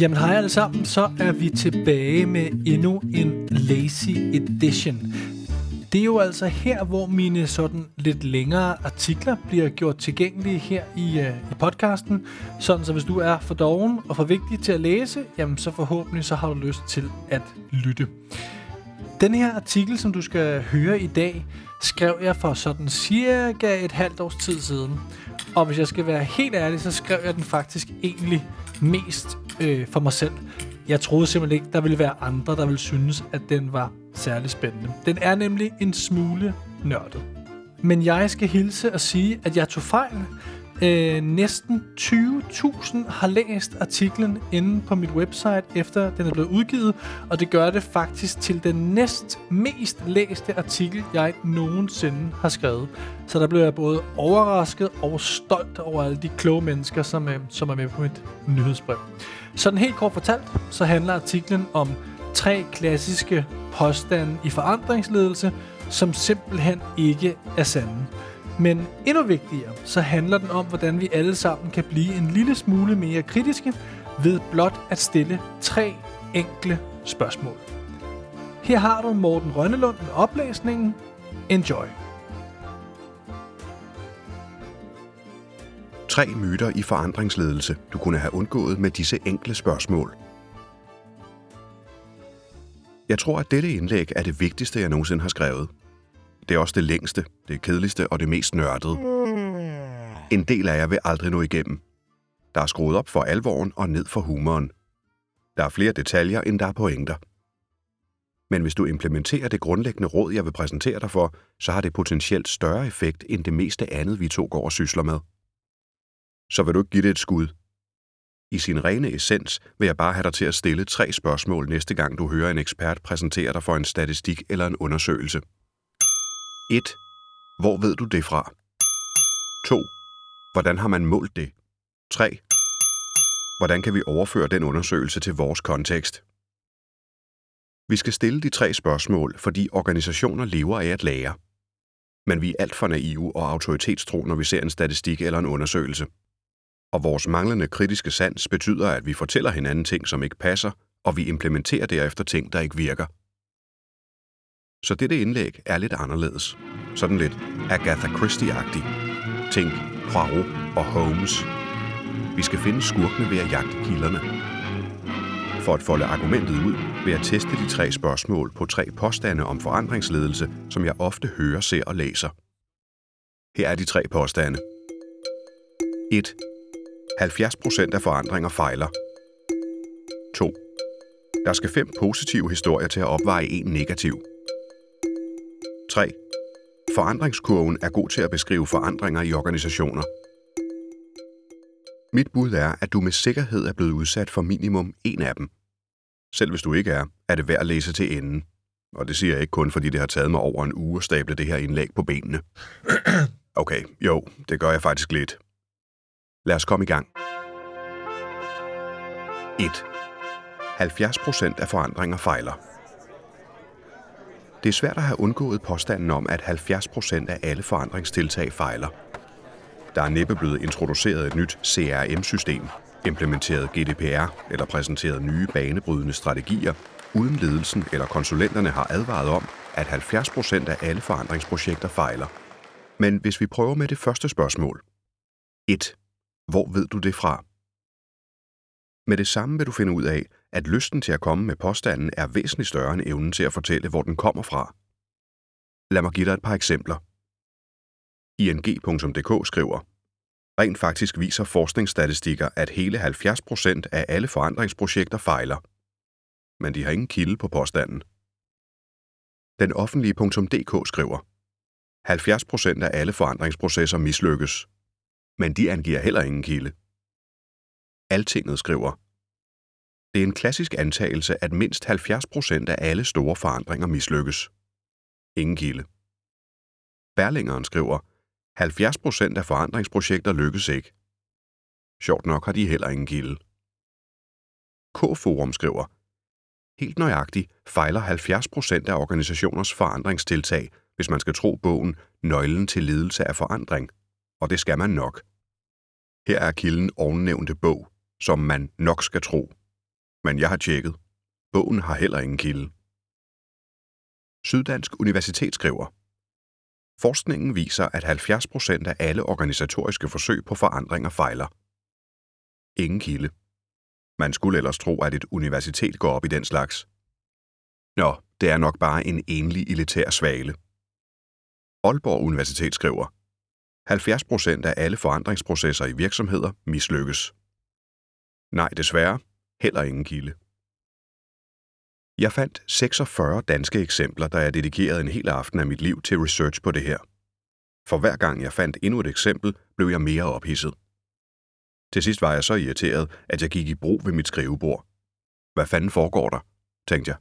Jamen hej alle sammen, så er vi tilbage med endnu en Lazy Edition. Det er jo altså her, hvor mine sådan lidt længere artikler bliver gjort tilgængelige her i, øh, i podcasten. Sådan så hvis du er for doven og for vigtig til at læse, jamen så forhåbentlig så har du lyst til at lytte. Den her artikel, som du skal høre i dag, skrev jeg for sådan cirka et halvt års tid siden. Og hvis jeg skal være helt ærlig, så skrev jeg den faktisk egentlig mest øh, for mig selv. Jeg troede simpelthen ikke, der ville være andre, der ville synes, at den var særlig spændende. Den er nemlig en smule nørdet. Men jeg skal hilse og sige, at jeg tog fejl. Øh, næsten 20.000 har læst artiklen inde på mit website, efter den er blevet udgivet, og det gør det faktisk til den næst mest læste artikel, jeg nogensinde har skrevet. Så der blev jeg både overrasket og stolt over alle de kloge mennesker, som, øh, som er med på mit nyhedsbrev. Sådan helt kort fortalt, så handler artiklen om tre klassiske påstande i forandringsledelse, som simpelthen ikke er sande. Men endnu vigtigere, så handler den om, hvordan vi alle sammen kan blive en lille smule mere kritiske ved blot at stille tre enkle spørgsmål. Her har du Morten Rønnelund med oplæsningen. Enjoy! Tre myter i forandringsledelse, du kunne have undgået med disse enkle spørgsmål. Jeg tror, at dette indlæg er det vigtigste, jeg nogensinde har skrevet. Det er også det længste, det kedeligste og det mest nørdede. En del af jer vil aldrig nå igennem. Der er skruet op for alvoren og ned for humoren. Der er flere detaljer, end der er pointer. Men hvis du implementerer det grundlæggende råd, jeg vil præsentere dig for, så har det potentielt større effekt end det meste andet, vi to går og sysler med. Så vil du ikke give det et skud. I sin rene essens vil jeg bare have dig til at stille tre spørgsmål næste gang, du hører en ekspert præsentere dig for en statistik eller en undersøgelse. 1. Hvor ved du det fra? 2. Hvordan har man målt det? 3. Hvordan kan vi overføre den undersøgelse til vores kontekst? Vi skal stille de tre spørgsmål, fordi organisationer lever af at lære. Men vi er alt for naive og autoritetstro, når vi ser en statistik eller en undersøgelse. Og vores manglende kritiske sans betyder, at vi fortæller hinanden ting, som ikke passer, og vi implementerer derefter ting, der ikke virker. Så dette indlæg er lidt anderledes. Sådan lidt Agatha Christie-agtig. Tænk Poirot og Holmes. Vi skal finde skurkene ved at jagte kilderne. For at folde argumentet ud, vil jeg teste de tre spørgsmål på tre påstande om forandringsledelse, som jeg ofte hører, ser og læser. Her er de tre påstande. 1. 70 procent af forandringer fejler. 2. Der skal fem positive historier til at opveje en negativ. 3. Forandringskurven er god til at beskrive forandringer i organisationer. Mit bud er, at du med sikkerhed er blevet udsat for minimum en af dem. Selv hvis du ikke er, er det værd at læse til enden. Og det siger jeg ikke kun, fordi det har taget mig over en uge at stable det her indlæg på benene. Okay, jo, det gør jeg faktisk lidt. Lad os komme i gang. 1. 70 procent af forandringer fejler. Det er svært at have undgået påstanden om, at 70 procent af alle forandringstiltag fejler. Der er næppe blevet introduceret et nyt CRM-system, implementeret GDPR eller præsenteret nye banebrydende strategier, uden ledelsen eller konsulenterne har advaret om, at 70 procent af alle forandringsprojekter fejler. Men hvis vi prøver med det første spørgsmål. 1. Hvor ved du det fra? Med det samme vil du finde ud af, at lysten til at komme med påstanden er væsentligt større end evnen til at fortælle, hvor den kommer fra. Lad mig give dig et par eksempler. ING.dk skriver, Rent faktisk viser forskningsstatistikker, at hele 70% af alle forandringsprojekter fejler. Men de har ingen kilde på påstanden. Den offentlige.dk skriver, 70% af alle forandringsprocesser mislykkes. Men de angiver heller ingen kilde. Altinget skriver, det er en klassisk antagelse, at mindst 70 procent af alle store forandringer mislykkes. Ingen kilde. Berlingeren skriver, 70 procent af forandringsprojekter lykkes ikke. Sjovt nok har de heller ingen kilde. K-Forum skriver, helt nøjagtigt fejler 70 procent af organisationers forandringstiltag, hvis man skal tro bogen Nøglen til ledelse af forandring. Og det skal man nok. Her er kilden ovennævnte bog, som man nok skal tro. Men jeg har tjekket. Bogen har heller ingen kilde. Syddansk Universitet skriver, Forskningen viser, at 70 procent af alle organisatoriske forsøg på forandringer fejler. Ingen kilde. Man skulle ellers tro, at et universitet går op i den slags. Nå, det er nok bare en enlig elitær svale. Aalborg Universitet skriver, 70 procent af alle forandringsprocesser i virksomheder mislykkes. Nej, desværre, heller ingen kilde. Jeg fandt 46 danske eksempler, der jeg dedikerede en hel aften af mit liv til research på det her. For hver gang jeg fandt endnu et eksempel, blev jeg mere ophidset. Til sidst var jeg så irriteret, at jeg gik i brug ved mit skrivebord. Hvad fanden foregår der? tænkte jeg.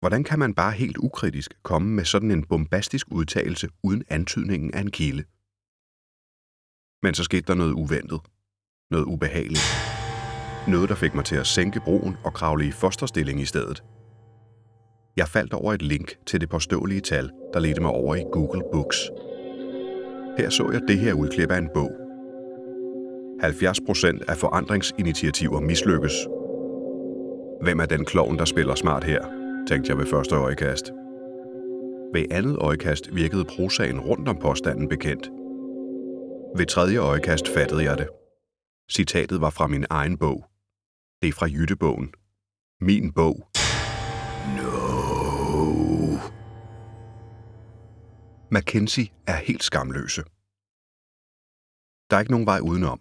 Hvordan kan man bare helt ukritisk komme med sådan en bombastisk udtalelse uden antydningen af en kilde? Men så skete der noget uventet. Noget ubehageligt. Noget, der fik mig til at sænke broen og kravle i fosterstilling i stedet. Jeg faldt over et link til det påståelige tal, der ledte mig over i Google Books. Her så jeg det her udklip af en bog. 70 procent af forandringsinitiativer mislykkes. Hvem er den klovn, der spiller smart her, tænkte jeg ved første øjekast. Ved andet øjekast virkede prosaen rundt om påstanden bekendt. Ved tredje øjekast fattede jeg det. Citatet var fra min egen bog. Det er fra Jyttebogen. Min bog. No. Mackenzie er helt skamløse. Der er ikke nogen vej udenom.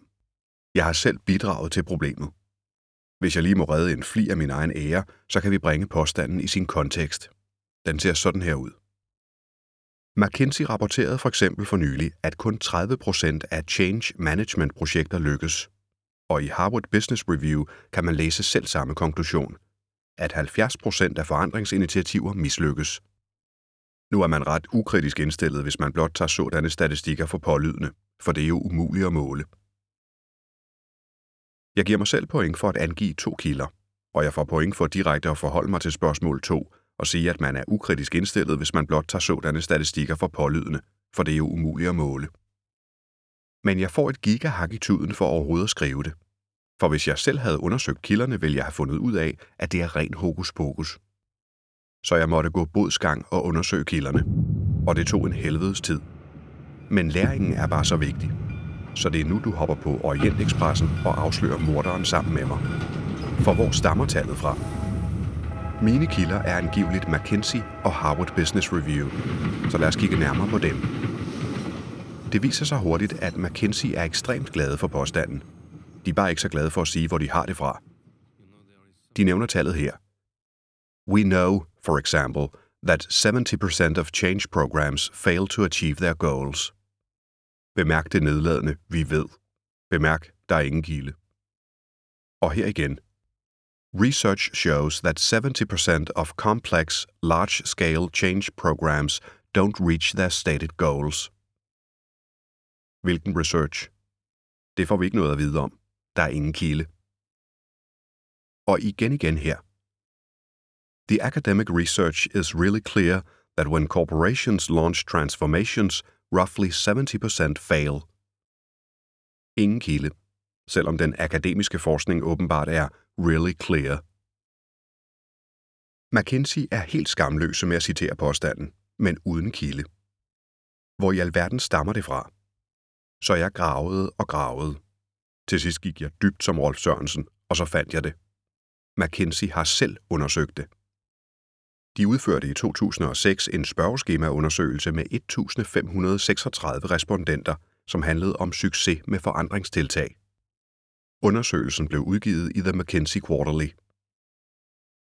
Jeg har selv bidraget til problemet. Hvis jeg lige må redde en fli af min egen ære, så kan vi bringe påstanden i sin kontekst. Den ser sådan her ud. McKinsey rapporterede for eksempel for nylig, at kun 30 procent af change management projekter lykkes. Og i Harvard Business Review kan man læse selv samme konklusion, at 70 procent af forandringsinitiativer mislykkes. Nu er man ret ukritisk indstillet, hvis man blot tager sådanne statistikker for pålydende, for det er jo umuligt at måle. Jeg giver mig selv point for at angive to kilder, og jeg får point for direkte at forholde mig til spørgsmål 2 og sige, at man er ukritisk indstillet, hvis man blot tager sådanne statistikker for pålydende, for det er jo umuligt at måle. Men jeg får et gigahak i tuden for overhovedet at skrive det. For hvis jeg selv havde undersøgt kilderne, ville jeg have fundet ud af, at det er ren hokus pokus. Så jeg måtte gå bodsgang og undersøge kilderne. Og det tog en helvedes tid. Men læringen er bare så vigtig. Så det er nu, du hopper på Orientekspressen og afslører morderen sammen med mig. For hvor stammer tallet fra? Mine kilder er angiveligt McKinsey og Harvard Business Review, så lad os kigge nærmere på dem. Det viser sig hurtigt, at McKinsey er ekstremt glade for påstanden. De er bare ikke så glade for at sige, hvor de har det fra. De nævner tallet her. We know, for example, that 70% of change programs fail to achieve their goals. Bemærk det nedladende, vi ved. Bemærk, der er ingen gilde. Og her igen. Research shows that 70% of complex, large-scale change programs don't reach their stated goals. Hvilken research? Det får vi ikke noget at vide om. Der er ingen kilde. Og igen igen her. The academic research is really clear that when corporations launch transformations, roughly 70% fail. Ingen kilde, selvom den akademiske forskning åbenbart er really clear. McKinsey er helt skamløse med at citere påstanden, men uden kilde. Hvor i alverden stammer det fra? Så jeg gravede og gravede. Til sidst gik jeg dybt som Rolf Sørensen, og så fandt jeg det. McKinsey har selv undersøgt det. De udførte i 2006 en spørgeskemaundersøgelse med 1.536 respondenter, som handlede om succes med forandringstiltag. Undersøgelsen blev udgivet i The McKinsey Quarterly.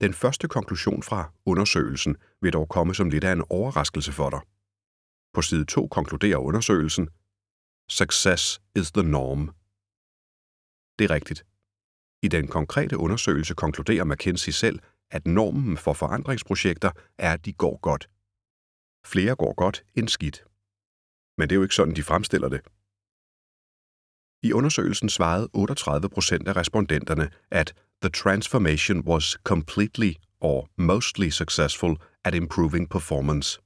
Den første konklusion fra undersøgelsen vil dog komme som lidt af en overraskelse for dig. På side 2 konkluderer undersøgelsen, Success is the norm. Det er rigtigt. I den konkrete undersøgelse konkluderer McKinsey selv, at normen for forandringsprojekter er, at de går godt. Flere går godt end skidt. Men det er jo ikke sådan, de fremstiller det. I undersøgelsen svarede 38 procent af respondenterne, at the transformation was completely or mostly successful at improving performance.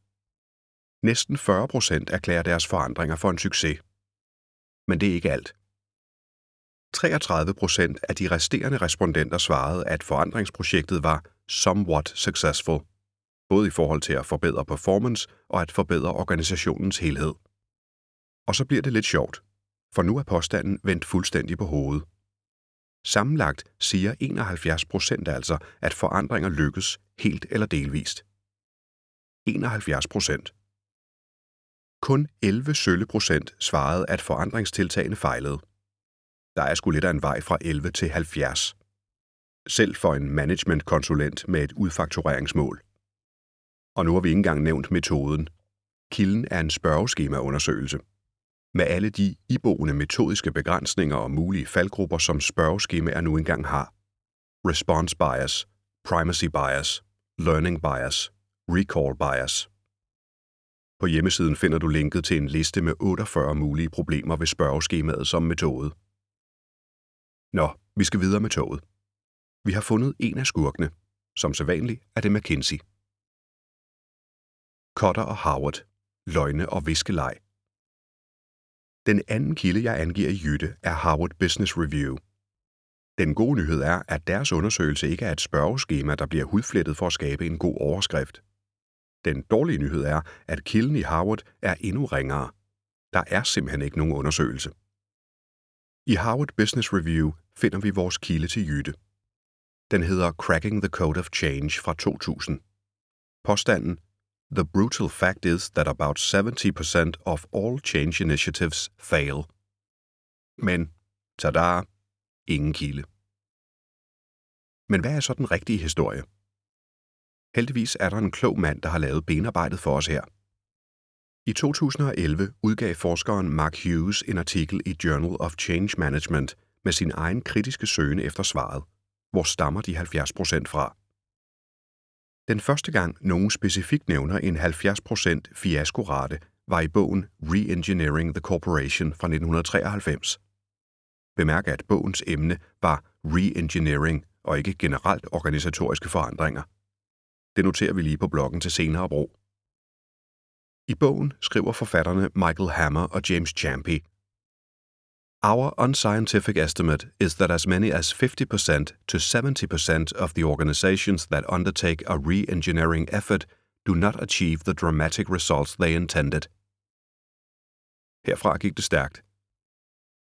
Næsten 40 procent erklærer deres forandringer for en succes. Men det er ikke alt. 33 procent af de resterende respondenter svarede, at forandringsprojektet var somewhat successful, både i forhold til at forbedre performance og at forbedre organisationens helhed. Og så bliver det lidt sjovt, for nu er påstanden vendt fuldstændig på hovedet. Sammenlagt siger 71 procent altså, at forandringer lykkes helt eller delvist. 71 procent. Kun 11 sølle procent svarede, at forandringstiltagene fejlede. Der er sgu lidt af en vej fra 11 til 70. Selv for en managementkonsulent med et udfaktureringsmål. Og nu har vi ikke engang nævnt metoden. Kilden er en spørgeskemaundersøgelse. Med alle de iboende metodiske begrænsninger og mulige faldgrupper, som spørgeskemaer nu engang har. Response bias, primacy bias, learning bias, recall bias. På hjemmesiden finder du linket til en liste med 48 mulige problemer ved spørgeskemaet som metode. Nå, vi skal videre med toget. Vi har fundet en af skurkene. Som sædvanligt er det McKinsey. Cotter og Howard. Løgne og viskeleg. Den anden kilde, jeg angiver i Jytte, er Harvard Business Review. Den gode nyhed er, at deres undersøgelse ikke er et spørgeskema, der bliver hudflettet for at skabe en god overskrift. Den dårlige nyhed er, at kilden i Harvard er endnu ringere. Der er simpelthen ikke nogen undersøgelse. I Harvard Business Review finder vi vores kilde til Jytte. Den hedder Cracking the Code of Change fra 2000. Påstanden The brutal fact is that about 70% of all change initiatives fail. Men, tada, ingen kilde. Men hvad er så den rigtige historie? Heldigvis er der en klog mand, der har lavet benarbejdet for os her. I 2011 udgav forskeren Mark Hughes en artikel i Journal of Change Management med sin egen kritiske søgen efter svaret. Hvor stammer de 70% fra? Den første gang nogen specifikt nævner en 70% fiaskorate, var i bogen Reengineering the Corporation fra 1993. Bemærk, at bogens emne var reengineering og ikke generelt organisatoriske forandringer. Det noterer vi lige på bloggen til senere brug. I bogen skriver forfatterne Michael Hammer og James Champy, Our unscientific estimate is that as many as 50% to 70% of the organizations that undertake a re engineering effort do not achieve the dramatic results they intended. Herfra gik det stærkt.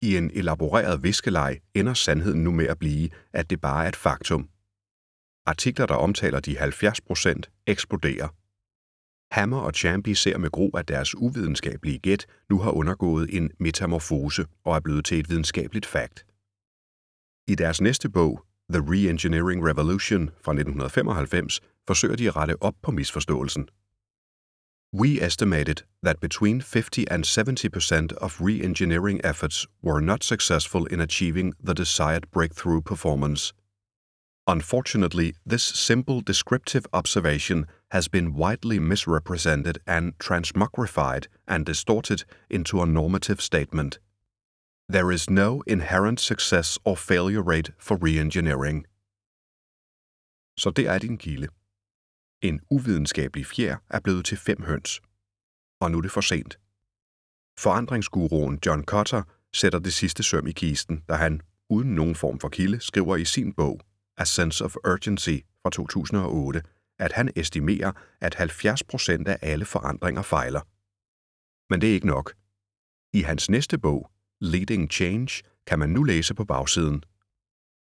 I en elaboreret viskeleg ender sandheden nu med at blive, at det bare er et faktum. Artikler, der omtaler de 70% eksploderer. Hammer og Champy ser med gro, at deres uvidenskabelige gæt nu har undergået en metamorfose og er blevet til et videnskabeligt fakt. I deres næste bog, The Reengineering Revolution fra 1995, forsøger de at rette op på misforståelsen. We estimated that between 50 and 70% of reengineering efforts were not successful in achieving the desired breakthrough performance. Unfortunately, this simple descriptive observation has been widely misrepresented and transmogrified and distorted into a normative statement. There is no inherent success or failure rate for reengineering. Så det er din kilde. En uvidenskabelig fjer er blevet til fem høns. Og nu er det for sent. Forandringsguruen John Cotter sætter det sidste søm i kisten, da han, uden nogen form for kilde, skriver i sin bog A Sense of Urgency fra 2008, at han estimerer, at 70 procent af alle forandringer fejler. Men det er ikke nok. I hans næste bog, Leading Change, kan man nu læse på bagsiden.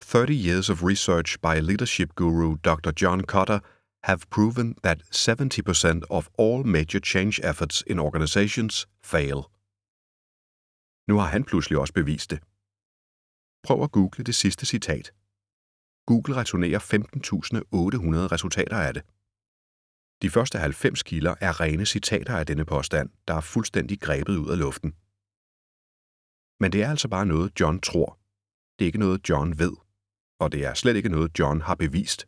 30 years of research by leadership guru Dr. John Cotter have proven that 70% of all major change efforts in organizations fail. Nu har han pludselig også bevist det. Prøv at google det sidste citat. Google returnerer 15.800 resultater af det. De første 90 kilder er rene citater af denne påstand, der er fuldstændig grebet ud af luften. Men det er altså bare noget, John tror. Det er ikke noget, John ved. Og det er slet ikke noget, John har bevist.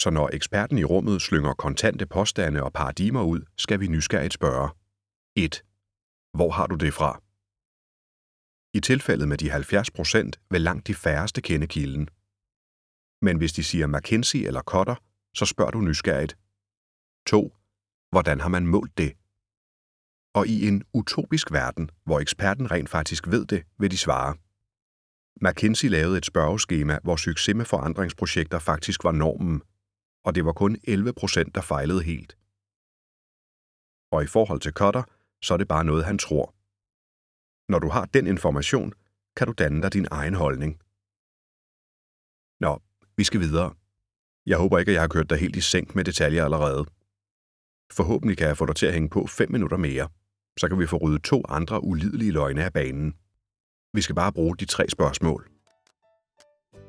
Så når eksperten i rummet slynger kontante påstande og paradigmer ud, skal vi nysgerrigt spørge. 1. Hvor har du det fra? I tilfældet med de 70 procent vil langt de færreste kende kilden. Men hvis de siger McKinsey eller Cotter, så spørger du nysgerrigt. 2. Hvordan har man målt det? Og i en utopisk verden, hvor eksperten rent faktisk ved det, vil de svare. McKinsey lavede et spørgeskema, hvor succes med forandringsprojekter faktisk var normen, og det var kun 11 procent, der fejlede helt. Og i forhold til Kotter, så er det bare noget, han tror. Når du har den information, kan du danne dig din egen holdning. Nå, vi skal videre. Jeg håber ikke, at jeg har kørt dig helt i sænk med detaljer allerede. Forhåbentlig kan jeg få dig til at hænge på 5 minutter mere. Så kan vi få ryddet to andre ulidelige løgne af banen. Vi skal bare bruge de tre spørgsmål.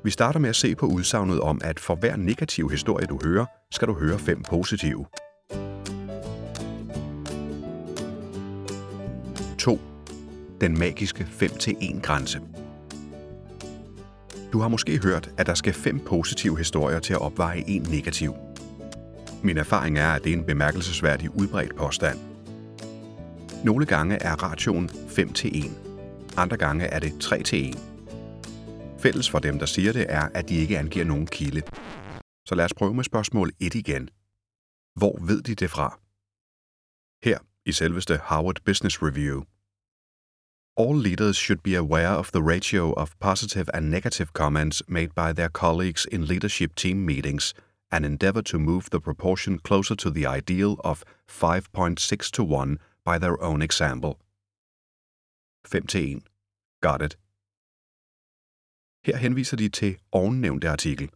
Vi starter med at se på udsagnet om, at for hver negativ historie, du hører, skal du høre fem positive. 2. Den magiske 5-1-grænse. Du har måske hørt, at der skal fem positive historier til at opveje en negativ. Min erfaring er, at det er en bemærkelsesværdig udbredt påstand. Nogle gange er ratioen 5 til 1. Andre gange er det 3 til 1. Fælles for dem, der siger det, er, at de ikke angiver nogen kilde. Så lad os prøve med spørgsmål 1 igen. Hvor ved de det fra? Her i selveste Harvard Business Review. All leaders should be aware of the ratio of positive and negative comments made by their colleagues in leadership team meetings and endeavor to move the proportion closer to the ideal of 5.6 to 1 by their own example. 5 til 1. Got it. Her henviser de til ovennævnte artikel.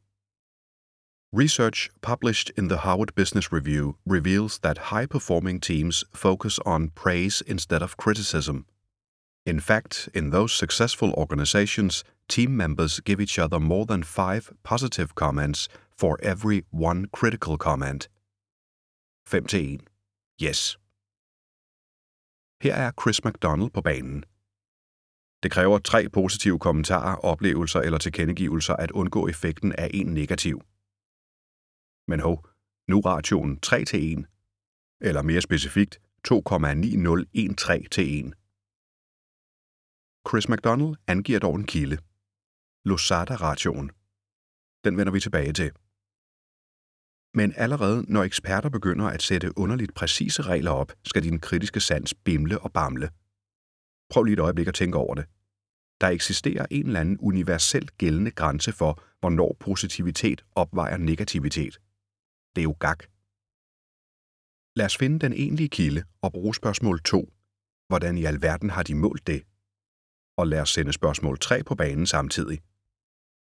Research published in the Harvard Business Review reveals that high performing teams focus on praise instead of criticism. In fact, in those successful organizations, team members give each other more than five positive comments for every one critical comment. 5-1. Yes. Her er Chris McDonald på banen. Det kræver tre positive kommentarer, oplevelser eller tilkendegivelser at undgå effekten af en negativ. Men hov, nu ratioen 3 til 1, eller mere specifikt 2,9013 til 1. Chris McDonald angiver dog en kilde. Losada-ratioen. Den vender vi tilbage til. Men allerede når eksperter begynder at sætte underligt præcise regler op, skal din kritiske sans bimle og bamle. Prøv lige et øjeblik at tænke over det. Der eksisterer en eller anden universelt gældende grænse for, hvornår positivitet opvejer negativitet. Det er jo gak. Lad os finde den egentlige kilde og bruge spørgsmål 2. Hvordan i alverden har de målt det? Og lad os sende spørgsmål 3 på banen samtidig.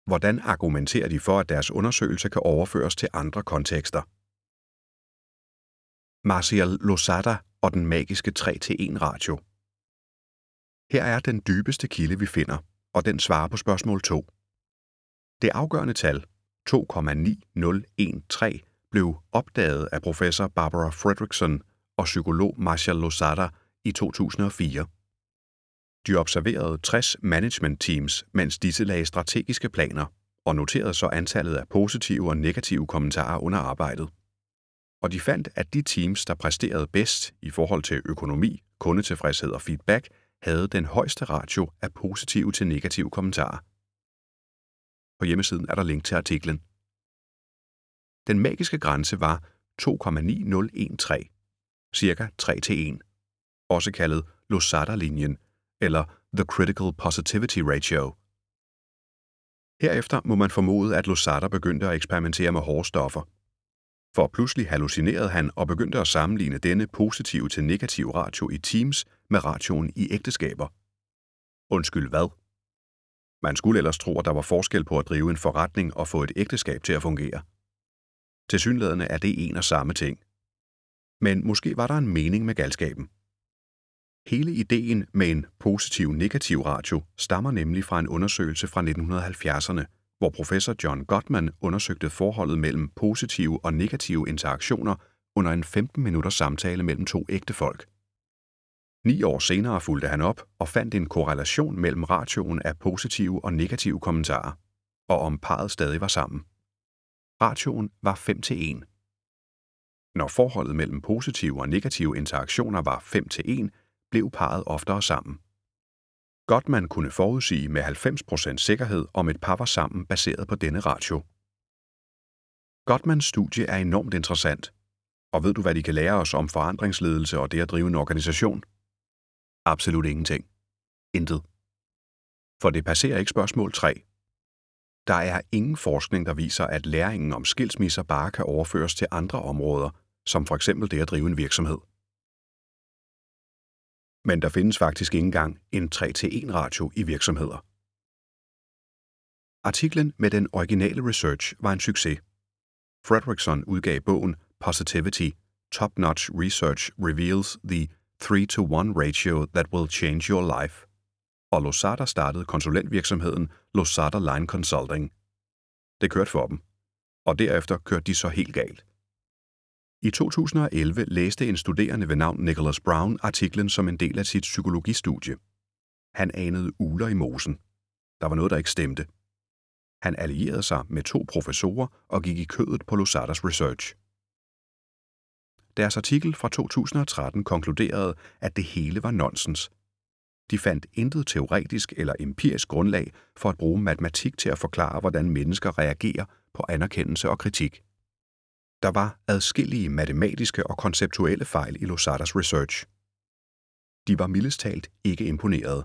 Hvordan argumenterer de for, at deres undersøgelse kan overføres til andre kontekster? Marcial Losada og den magiske 3-til-1 ratio. Her er den dybeste kilde, vi finder, og den svarer på spørgsmål 2. Det afgørende tal, 2,9013, blev opdaget af professor Barbara Fredrickson og psykolog Marcial Losada i 2004. De observerede 60 management teams, mens disse lagde strategiske planer, og noterede så antallet af positive og negative kommentarer under arbejdet. Og de fandt, at de teams, der præsterede bedst i forhold til økonomi, kundetilfredshed og feedback, havde den højeste ratio af positive til negative kommentarer. På hjemmesiden er der link til artiklen. Den magiske grænse var 2,9013, cirka 3 til 1, også kaldet Losada-linjen, eller The Critical Positivity Ratio. Herefter må man formode, at Losada begyndte at eksperimentere med hårde stoffer. For pludselig hallucinerede han og begyndte at sammenligne denne positive til negativ ratio i teams med ratioen i ægteskaber. Undskyld hvad? Man skulle ellers tro, at der var forskel på at drive en forretning og få et ægteskab til at fungere. Tilsyneladende er det en og samme ting. Men måske var der en mening med galskaben. Hele ideen med en positiv-negativ ratio stammer nemlig fra en undersøgelse fra 1970'erne, hvor professor John Gottman undersøgte forholdet mellem positive og negative interaktioner under en 15-minutters samtale mellem to ægtefolk. Ni år senere fulgte han op og fandt en korrelation mellem ratioen af positive og negative kommentarer, og om parret stadig var sammen. Ratioen var 5 til 1. Når forholdet mellem positive og negative interaktioner var 5 til 1, blev parret oftere sammen. Gottman kunne forudsige med 90% sikkerhed, om et par var sammen baseret på denne ratio. Gottmans studie er enormt interessant. Og ved du, hvad de kan lære os om forandringsledelse og det at drive en organisation? Absolut ingenting. Intet. For det passerer ikke spørgsmål 3. Der er ingen forskning, der viser, at læringen om skilsmisser bare kan overføres til andre områder, som for eksempel det at drive en virksomhed. Men der findes faktisk ikke engang en 3-til-1 ratio i virksomheder. Artiklen med den originale research var en succes. Fredrickson udgav bogen Positivity – Top-Notch Research Reveals the 3-to-1 Ratio That Will Change Your Life, og Losada startede konsulentvirksomheden Losada Line Consulting. Det kørte for dem, og derefter kørte de så helt galt. I 2011 læste en studerende ved navn Nicholas Brown artiklen som en del af sit psykologistudie. Han anede uler i mosen. Der var noget, der ikke stemte. Han allierede sig med to professorer og gik i kødet på Losadas research. Deres artikel fra 2013 konkluderede, at det hele var nonsens. De fandt intet teoretisk eller empirisk grundlag for at bruge matematik til at forklare, hvordan mennesker reagerer på anerkendelse og kritik. Der var adskillige matematiske og konceptuelle fejl i Losadas research. De var mildest talt ikke imponerede.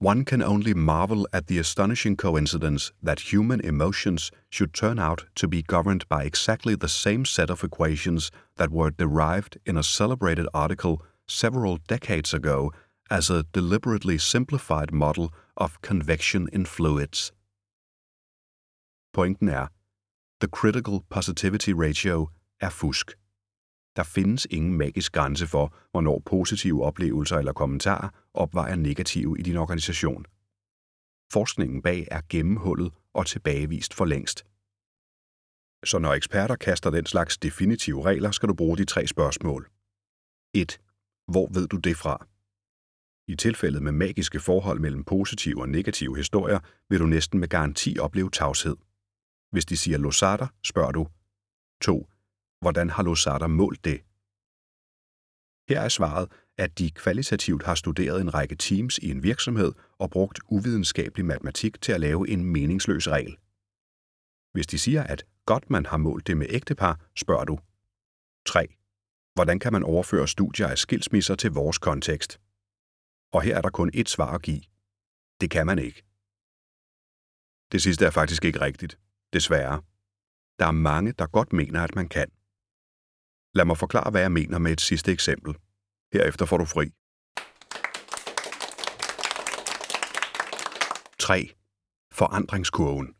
One can only marvel at the astonishing coincidence that human emotions should turn out to be governed by exactly the same set of equations that were derived in a celebrated article several decades ago as a deliberately simplified model of convection in fluids. Pointen er, the critical positivity ratio er fusk. Der findes ingen magisk grænse for, hvornår positive oplevelser eller kommentarer opvejer negative i din organisation. Forskningen bag er gennemhullet og tilbagevist for længst. Så når eksperter kaster den slags definitive regler, skal du bruge de tre spørgsmål. 1. Hvor ved du det fra? I tilfældet med magiske forhold mellem positive og negative historier, vil du næsten med garanti opleve tavshed. Hvis de siger Losada, spørger du. 2. Hvordan har Losada målt det? Her er svaret, at de kvalitativt har studeret en række teams i en virksomhed og brugt uvidenskabelig matematik til at lave en meningsløs regel. Hvis de siger, at Gottman har målt det med ægtepar, spørger du. 3. Hvordan kan man overføre studier af skilsmisser til vores kontekst? Og her er der kun ét svar at give. Det kan man ikke. Det sidste er faktisk ikke rigtigt. Desværre. Der er mange, der godt mener, at man kan. Lad mig forklare, hvad jeg mener med et sidste eksempel. Herefter får du fri. 3. Forandringskurven.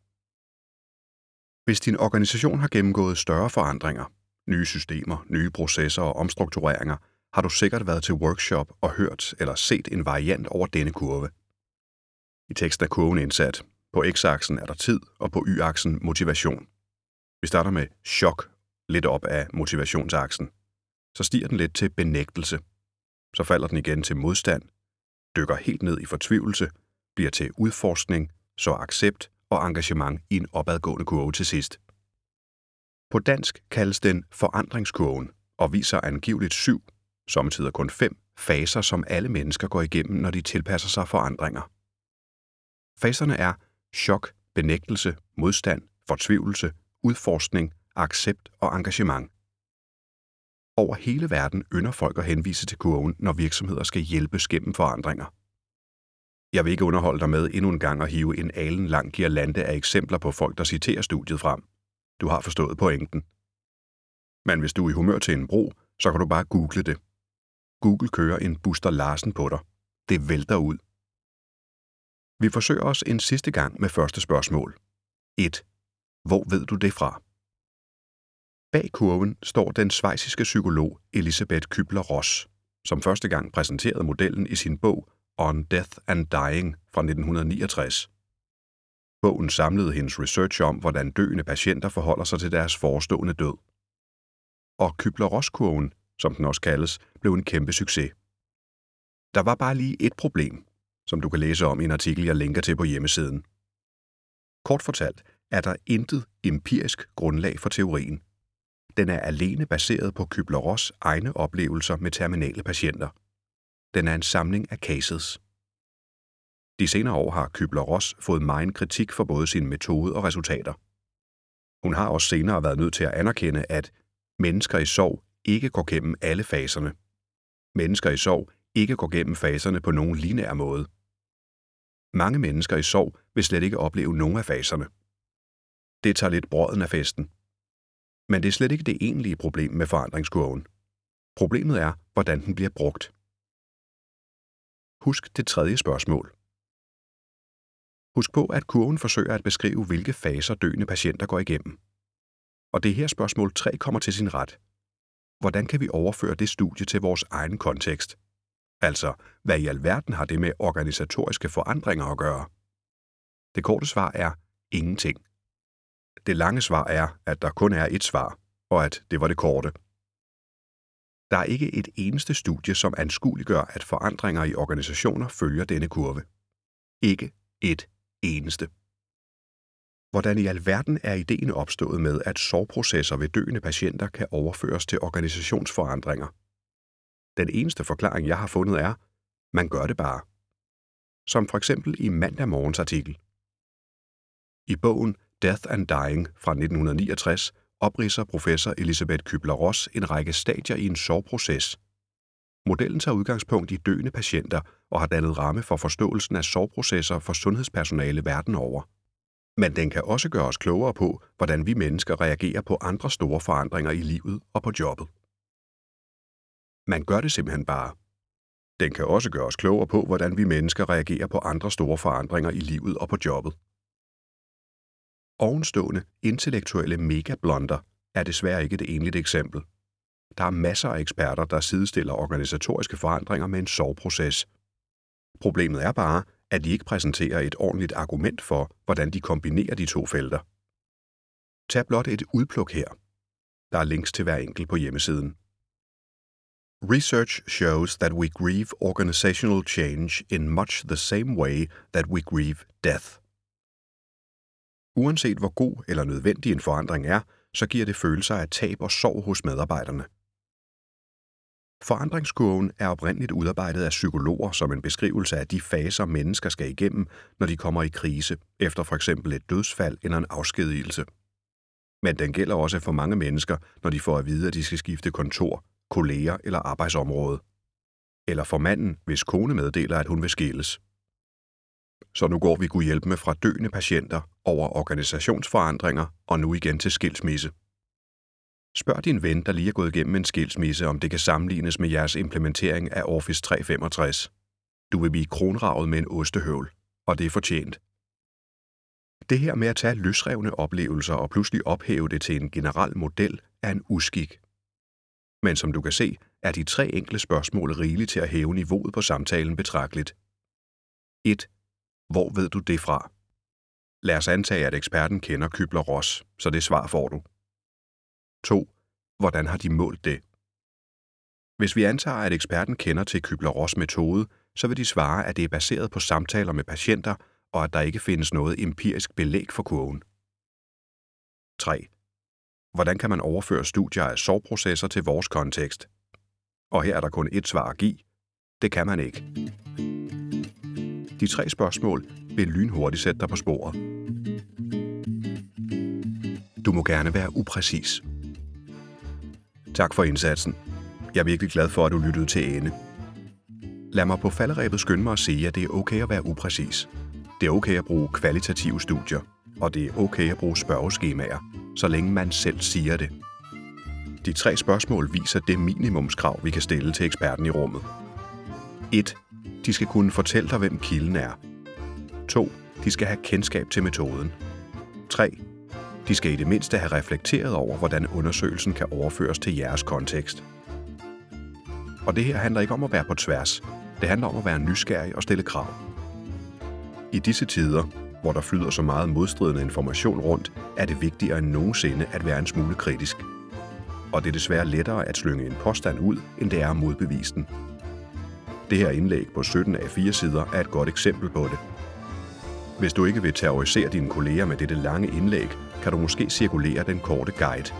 Hvis din organisation har gennemgået større forandringer, nye systemer, nye processer og omstruktureringer, har du sikkert været til workshop og hørt eller set en variant over denne kurve. I teksten er kurven indsat. På x-aksen er der tid, og på y-aksen motivation. Vi starter med chok, lidt op af motivationsaksen. Så stiger den lidt til benægtelse. Så falder den igen til modstand, dykker helt ned i fortvivlelse, bliver til udforskning, så accept og engagement i en opadgående kurve til sidst. På dansk kaldes den forandringskurven og viser angiveligt syv, samtidig kun fem, faser, som alle mennesker går igennem, når de tilpasser sig forandringer. Faserne er chok, benægtelse, modstand, fortvivlelse, udforskning, accept og engagement. Over hele verden ynder folk at henvise til kurven, når virksomheder skal hjælpes gennem forandringer. Jeg vil ikke underholde dig med endnu en gang at hive en alen lang girlande af eksempler på folk, der citerer studiet frem. Du har forstået pointen. Men hvis du er i humør til en bro, så kan du bare google det. Google kører en Buster Larsen på dig. Det vælter ud. Vi forsøger os en sidste gang med første spørgsmål. 1. Hvor ved du det fra? Bag kurven står den svejsiske psykolog Elisabeth Kübler-Ross, som første gang præsenterede modellen i sin bog On Death and Dying fra 1969. Bogen samlede hendes research om, hvordan døende patienter forholder sig til deres forestående død. Og Kübler-Ross-kurven, som den også kaldes, blev en kæmpe succes. Der var bare lige et problem, som du kan læse om i en artikel, jeg linker til på hjemmesiden. Kort fortalt er der intet empirisk grundlag for teorien. Den er alene baseret på Kübler-Ross egne oplevelser med terminale patienter. Den er en samling af cases. De senere år har Kübler-Ross fået meget kritik for både sin metode og resultater. Hun har også senere været nødt til at anerkende, at mennesker i sorg ikke går gennem alle faserne. Mennesker i sorg ikke går gennem faserne på nogen lineær måde. Mange mennesker i sorg vil slet ikke opleve nogen af faserne. Det tager lidt brøden af festen. Men det er slet ikke det egentlige problem med forandringskurven. Problemet er, hvordan den bliver brugt. Husk det tredje spørgsmål. Husk på, at kurven forsøger at beskrive, hvilke faser døende patienter går igennem. Og det her spørgsmål 3 kommer til sin ret. Hvordan kan vi overføre det studie til vores egen kontekst? Altså, hvad i alverden har det med organisatoriske forandringer at gøre? Det korte svar er ingenting. Det lange svar er, at der kun er et svar, og at det var det korte. Der er ikke et eneste studie, som anskueliggør, at forandringer i organisationer følger denne kurve. Ikke et eneste. Hvordan i alverden er ideen opstået med, at sorgprocesser ved døende patienter kan overføres til organisationsforandringer? Den eneste forklaring, jeg har fundet er, man gør det bare. Som for eksempel i mandag morgens artikel. I bogen Death and Dying fra 1969 opridser professor Elisabeth Kübler-Ross en række stadier i en sorgproces. Modellen tager udgangspunkt i døende patienter og har dannet ramme for forståelsen af sorgprocesser for sundhedspersonale verden over. Men den kan også gøre os klogere på, hvordan vi mennesker reagerer på andre store forandringer i livet og på jobbet. Man gør det simpelthen bare. Den kan også gøre os klogere på, hvordan vi mennesker reagerer på andre store forandringer i livet og på jobbet. Ovenstående intellektuelle megablonder er desværre ikke det enlige eksempel. Der er masser af eksperter, der sidestiller organisatoriske forandringer med en soveproces. Problemet er bare, at de ikke præsenterer et ordentligt argument for, hvordan de kombinerer de to felter. Tag blot et udpluk her. Der er links til hver enkelt på hjemmesiden. Research shows that we grieve organizational change in much the same way that we grieve death. Uanset hvor god eller nødvendig en forandring er, så giver det følelser af tab og sorg hos medarbejderne. Forandringskurven er oprindeligt udarbejdet af psykologer som en beskrivelse af de faser, mennesker skal igennem, når de kommer i krise, efter for eksempel et dødsfald eller en afskedigelse. Men den gælder også for mange mennesker, når de får at vide, at de skal skifte kontor, kolleger eller arbejdsområde. Eller for manden, hvis kone meddeler, at hun vil skilles. Så nu går vi kunne hjælpe med fra døende patienter over organisationsforandringer og nu igen til skilsmisse. Spørg din ven, der lige er gået igennem en skilsmisse, om det kan sammenlignes med jeres implementering af Office 365. Du vil blive kronravet med en ostehøvl, og det er fortjent. Det her med at tage løsrevne oplevelser og pludselig ophæve det til en generel model er en uskik. Men som du kan se, er de tre enkle spørgsmål rigeligt til at hæve niveauet på samtalen betragteligt. 1. Hvor ved du det fra? Lad os antage, at eksperten kender Kybler Ross, så det svar får du. 2. Hvordan har de målt det? Hvis vi antager, at eksperten kender til Kybler Ross metode, så vil de svare, at det er baseret på samtaler med patienter, og at der ikke findes noget empirisk belæg for kurven. 3. Hvordan kan man overføre studier af sorgprocesser til vores kontekst? Og her er der kun et svar at give. Det kan man ikke. De tre spørgsmål vil lynhurtigt sætte dig på sporet. Du må gerne være upræcis. Tak for indsatsen. Jeg er virkelig glad for, at du lyttede til ende. Lad mig på falderæbet skynde mig at sige, at det er okay at være upræcis. Det er okay at bruge kvalitative studier, og det er okay at bruge spørgeskemaer, så længe man selv siger det. De tre spørgsmål viser det minimumskrav, vi kan stille til eksperten i rummet. 1. De skal kunne fortælle dig, hvem kilden er. 2. De skal have kendskab til metoden. 3. De skal i det mindste have reflekteret over, hvordan undersøgelsen kan overføres til jeres kontekst. Og det her handler ikke om at være på tværs. Det handler om at være nysgerrig og stille krav. I disse tider, hvor der flyder så meget modstridende information rundt, er det vigtigere end nogensinde at være en smule kritisk. Og det er desværre lettere at slynge en påstand ud, end det er at modbevise den. Det her indlæg på 17 af 4 sider er et godt eksempel på det. Hvis du ikke vil terrorisere dine kolleger med dette lange indlæg, kan du måske cirkulere den korte guide.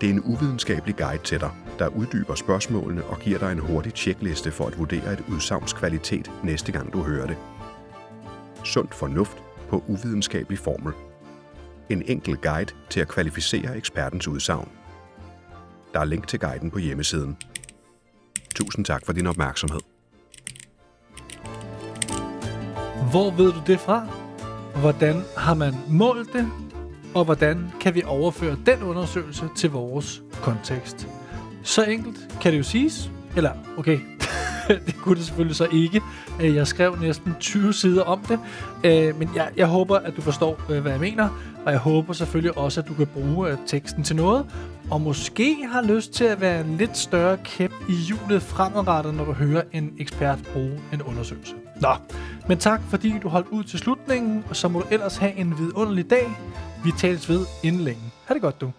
Det er en uvidenskabelig guide til dig, der uddyber spørgsmålene og giver dig en hurtig tjekliste for at vurdere et udsagns kvalitet næste gang du hører det. Sund fornuft på uvidenskabelig formel. En enkel guide til at kvalificere ekspertens udsagn. Der er link til guiden på hjemmesiden. Tusind tak for din opmærksomhed. Hvor ved du det fra? Hvordan har man målt det? Og hvordan kan vi overføre den undersøgelse til vores kontekst? Så enkelt kan det jo siges. Eller, okay, det kunne det selvfølgelig så ikke. Øh, jeg skrev næsten 20 sider om det. Øh, men jeg, jeg håber, at du forstår, øh, hvad jeg mener. Og jeg håber selvfølgelig også, at du kan bruge teksten til noget. Og måske har lyst til at være en lidt større kæp i hjulet fremadrettet, når du hører en ekspert bruge en undersøgelse. Nå, men tak fordi du holdt ud til slutningen. Og så må du ellers have en vidunderlig dag. Vi tales ved inden længe. Ha' det godt, du.